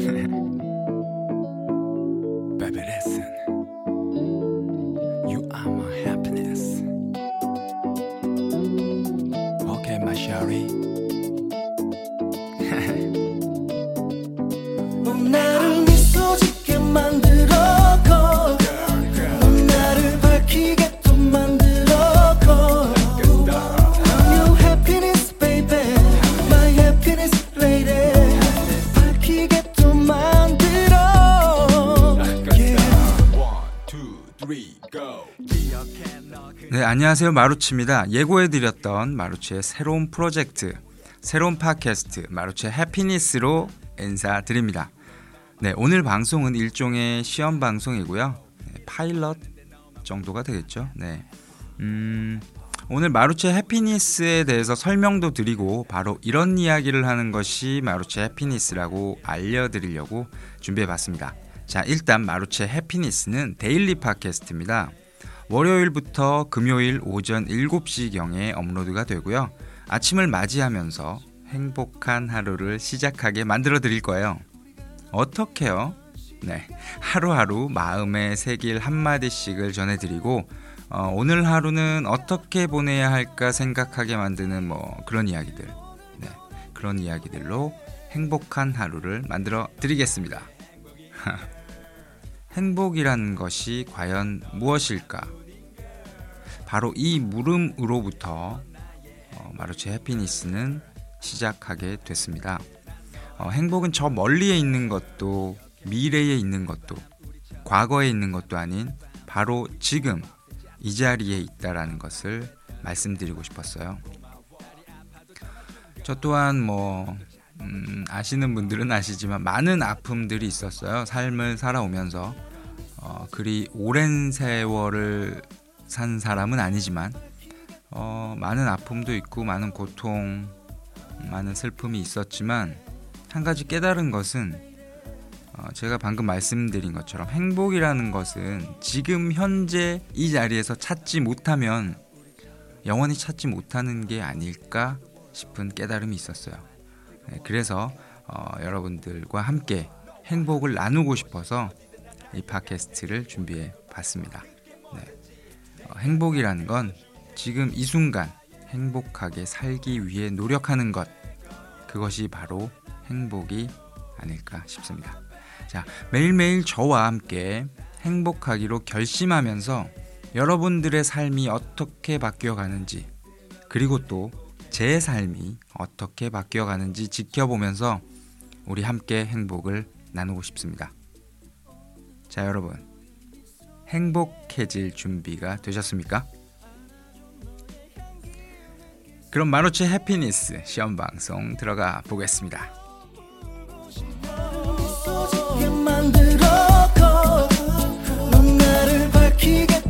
Baby, listen. You are my happiness. Okay, my sherry. 네, 안녕하세요. 마루치입니다. 예고해드렸던 마루치의 새로운 프로젝트, 새로운 팟캐스트, 마루치의 해피니스로 인사드립니다. 네, 오늘 방송은 일종의 시험 방송이고요. 네, 파일럿 정도가 되겠죠. 네. 음, 오늘 마루치의 해피니스에 대해서 설명도 드리고 바로 이런 이야기를 하는 것이 마루치의 해피니스라고 알려드리려고 준비해봤습니다. 자, 일단 마루치의 해피니스는 데일리 팟캐스트입니다. 월요일부터 금요일 오전 7시경에 업로드가 되고요. 아침을 맞이하면서 행복한 하루를 시작하게 만들어 드릴 거예요. 어떻게요? 네. 하루하루 마음에 새길 한마디씩을 전해드리고, 어, 오늘 하루는 어떻게 보내야 할까 생각하게 만드는 뭐 그런 이야기들. 네. 그런 이야기들로 행복한 하루를 만들어 드리겠습니다. 행복이란 것이 과연 무엇일까? 바로 이 물음으로부터 어, 마루치 해피니스는 시작하게 됐습니다. 어, 행복은 저 멀리에 있는 것도 미래에 있는 것도 과거에 있는 것도 아닌 바로 지금 이 자리에 있다라는 것을 말씀드리고 싶었어요. 저 또한 뭐 음, 아시는 분들은 아시지만 많은 아픔들이 있었어요. 삶을 살아오면서 어, 그리 오랜 세월을 산 사람은 아니지만 어, 많은 아픔도 있고 많은 고통, 많은 슬픔이 있었지만 한 가지 깨달은 것은 어, 제가 방금 말씀드린 것처럼 행복이라는 것은 지금 현재 이 자리에서 찾지 못하면 영원히 찾지 못하는 게 아닐까 싶은 깨달음이 있었어요. 네, 그래서 어, 여러분들과 함께 행복을 나누고 싶어서 이 팟캐스트를 준비해 봤습니다. 네. 어, 행복이라는 건 지금 이 순간 행복하게 살기 위해 노력하는 것 그것이 바로 행복이 아닐까 싶습니다. 자, 매일매일 저와 함께 행복하기로 결심하면서 여러분들의 삶이 어떻게 바뀌어 가는지 그리고 또 제 삶이 어떻게 바뀌어 가는지 지켜보면서 우리 함께 행복을 나누고 싶습니다. 자, 여러분. 행복해질 준비가 되셨습니까? 그럼 마루치 해피니스 시험 방송 들어가 보겠습니다. 만들어고 넌 나를 밝히게 또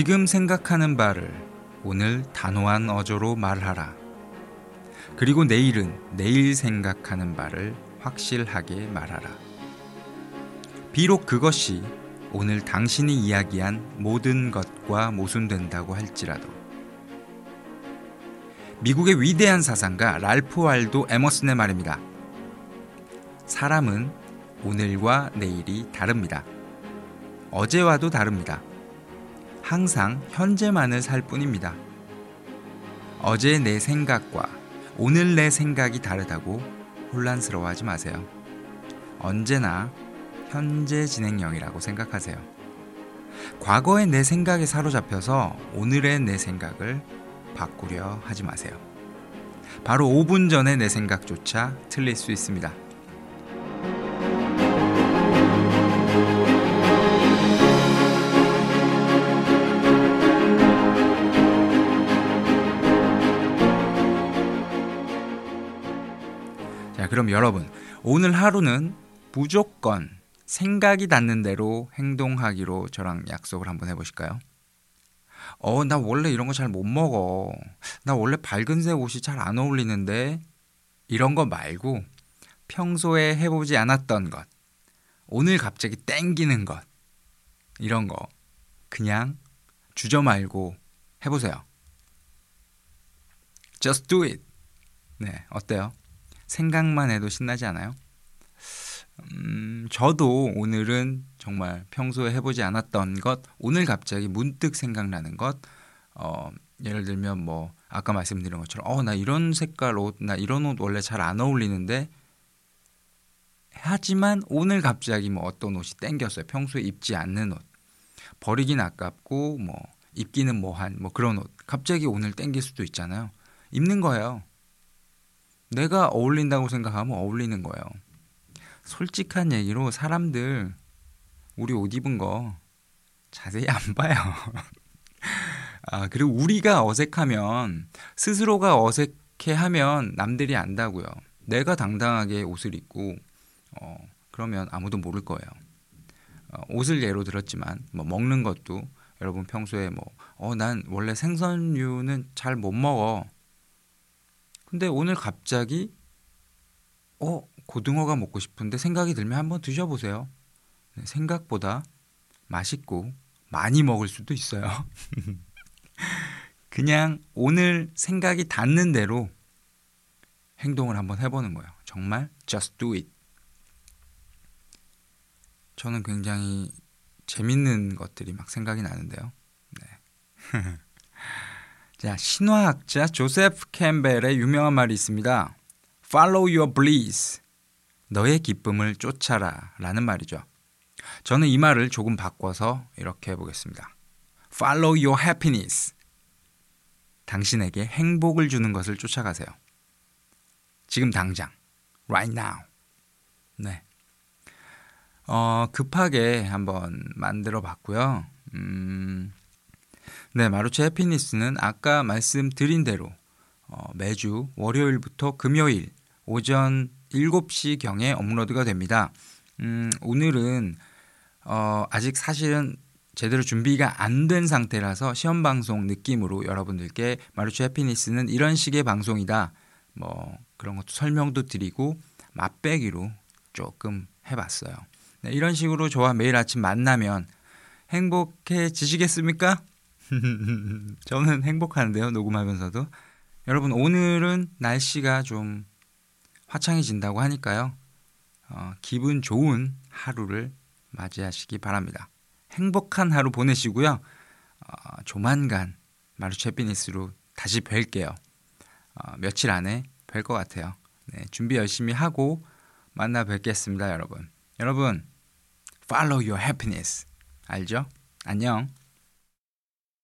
지금 생각하는 바를 오늘 단호한 어조로 말하라. 그리고 내일은 내일 생각하는 바를 확실하게 말하라. 비록 그것이 오늘 당신이 이야기한 모든 것과 모순된다고 할지라도 미국의 위대한 사상가 랄프 waldo 에머슨의 말입니다. 사람은 오늘과 내일이 다릅니다. 어제와도 다릅니다. 항상 현재만을 살 뿐입니다. 어제 내 생각과 오늘 내 생각이 다르다고 혼란스러워하지 마세요. 언제나 현재 진행형이라고 생각하세요. 과거의 내 생각에 사로잡혀서 오늘의 내 생각을 바꾸려 하지 마세요. 바로 5분 전의 내 생각조차 틀릴 수 있습니다. 그럼 여러분, 오늘 하루는 무조건 생각이 닿는 대로 행동하기로 저랑 약속을 한번 해보실까요? 어, 나 원래 이런 거 잘 못 먹어. 나 원래 밝은색 옷이 잘 안 어울리는데 이런 거 말고 평소에 해보지 않았던 것, 오늘 갑자기 땡기는 것, 이런 거 그냥 주저 말고 해보세요. Just do it. 네, 어때요? 생각만 해도 신나지 않아요? 음, 저도 오늘은 정말 평소에 해보지 않았던 것, 오늘 갑자기 문득 생각나는 것, 어, 예를 들면 뭐, 아까 말씀드린 것처럼, 어, 나 이런 색깔 옷, 나 이런 옷 원래 잘 안 어울리는데, 하지만 오늘 갑자기 뭐 어떤 옷이 땡겼어요. 평소에 입지 않는 옷. 버리긴 아깝고, 뭐, 입기는 뭐한, 뭐 그런 옷. 갑자기 오늘 땡길 수도 있잖아요. 입는 거예요. 내가 어울린다고 생각하면 어울리는 거예요. 솔직한 얘기로 사람들 우리 옷 입은 거 자세히 안 봐요. 아, 그리고 우리가 어색하면 스스로가 어색해 하면 남들이 안다고요. 내가 당당하게 옷을 입고 어, 그러면 아무도 모를 거예요. 어, 옷을 예로 들었지만 뭐 먹는 것도 여러분 평소에 뭐 어 난 원래 생선류는 잘 못 먹어. 근데 오늘 갑자기 어 고등어가 먹고 싶은데 생각이 들면 한번 드셔보세요. 네, 생각보다 맛있고 많이 먹을 수도 있어요. 그냥 오늘 생각이 닿는 대로 행동을 한번 해보는 거예요. 정말 just do it. 저는 굉장히 재밌는 것들이 막 생각이 나는데요. 네. 자, 신화학자 조세프 캠벨의 유명한 말이 있습니다. Follow your bliss. 너의 기쁨을 쫓아라 라는 말이죠. 저는 이 말을 조금 바꿔서 이렇게 해보겠습니다. Follow your happiness. 당신에게 행복을 주는 것을 쫓아가세요. 지금 당장. Right now. 네. 어, 급하게 한번 만들어 봤고요. 음, 네, 마루체 해피니스는 아까 말씀드린 대로 어, 매주 월요일부터 금요일 오전 7시경에 업로드가 됩니다. 음, 오늘은 어, 아직 사실은 제대로 준비가 안 된 상태라서 시험 방송 느낌으로 여러분들께 마루치 해피니스는 이런 식의 방송이다. 뭐 그런 것도 설명도 드리고 맛배기로 조금 해봤어요. 네, 이런 식으로 저와 매일 아침 만나면 행복해지시겠습니까? 저는 행복한데요, 녹음하면서도. 여러분, 오늘은 날씨가 좀 화창해진다고 하니까요. 어, 기분 좋은 하루를 맞이하시기 바랍니다. 행복한 하루 보내시고요. 어, 조만간 마루체피니스로 다시 뵐게요. 어, 며칠 안에 뵐 것 같아요. 네, 준비 열심히 하고 만나 뵙겠습니다, 여러분. 여러분, follow your happiness. 알죠? 안녕.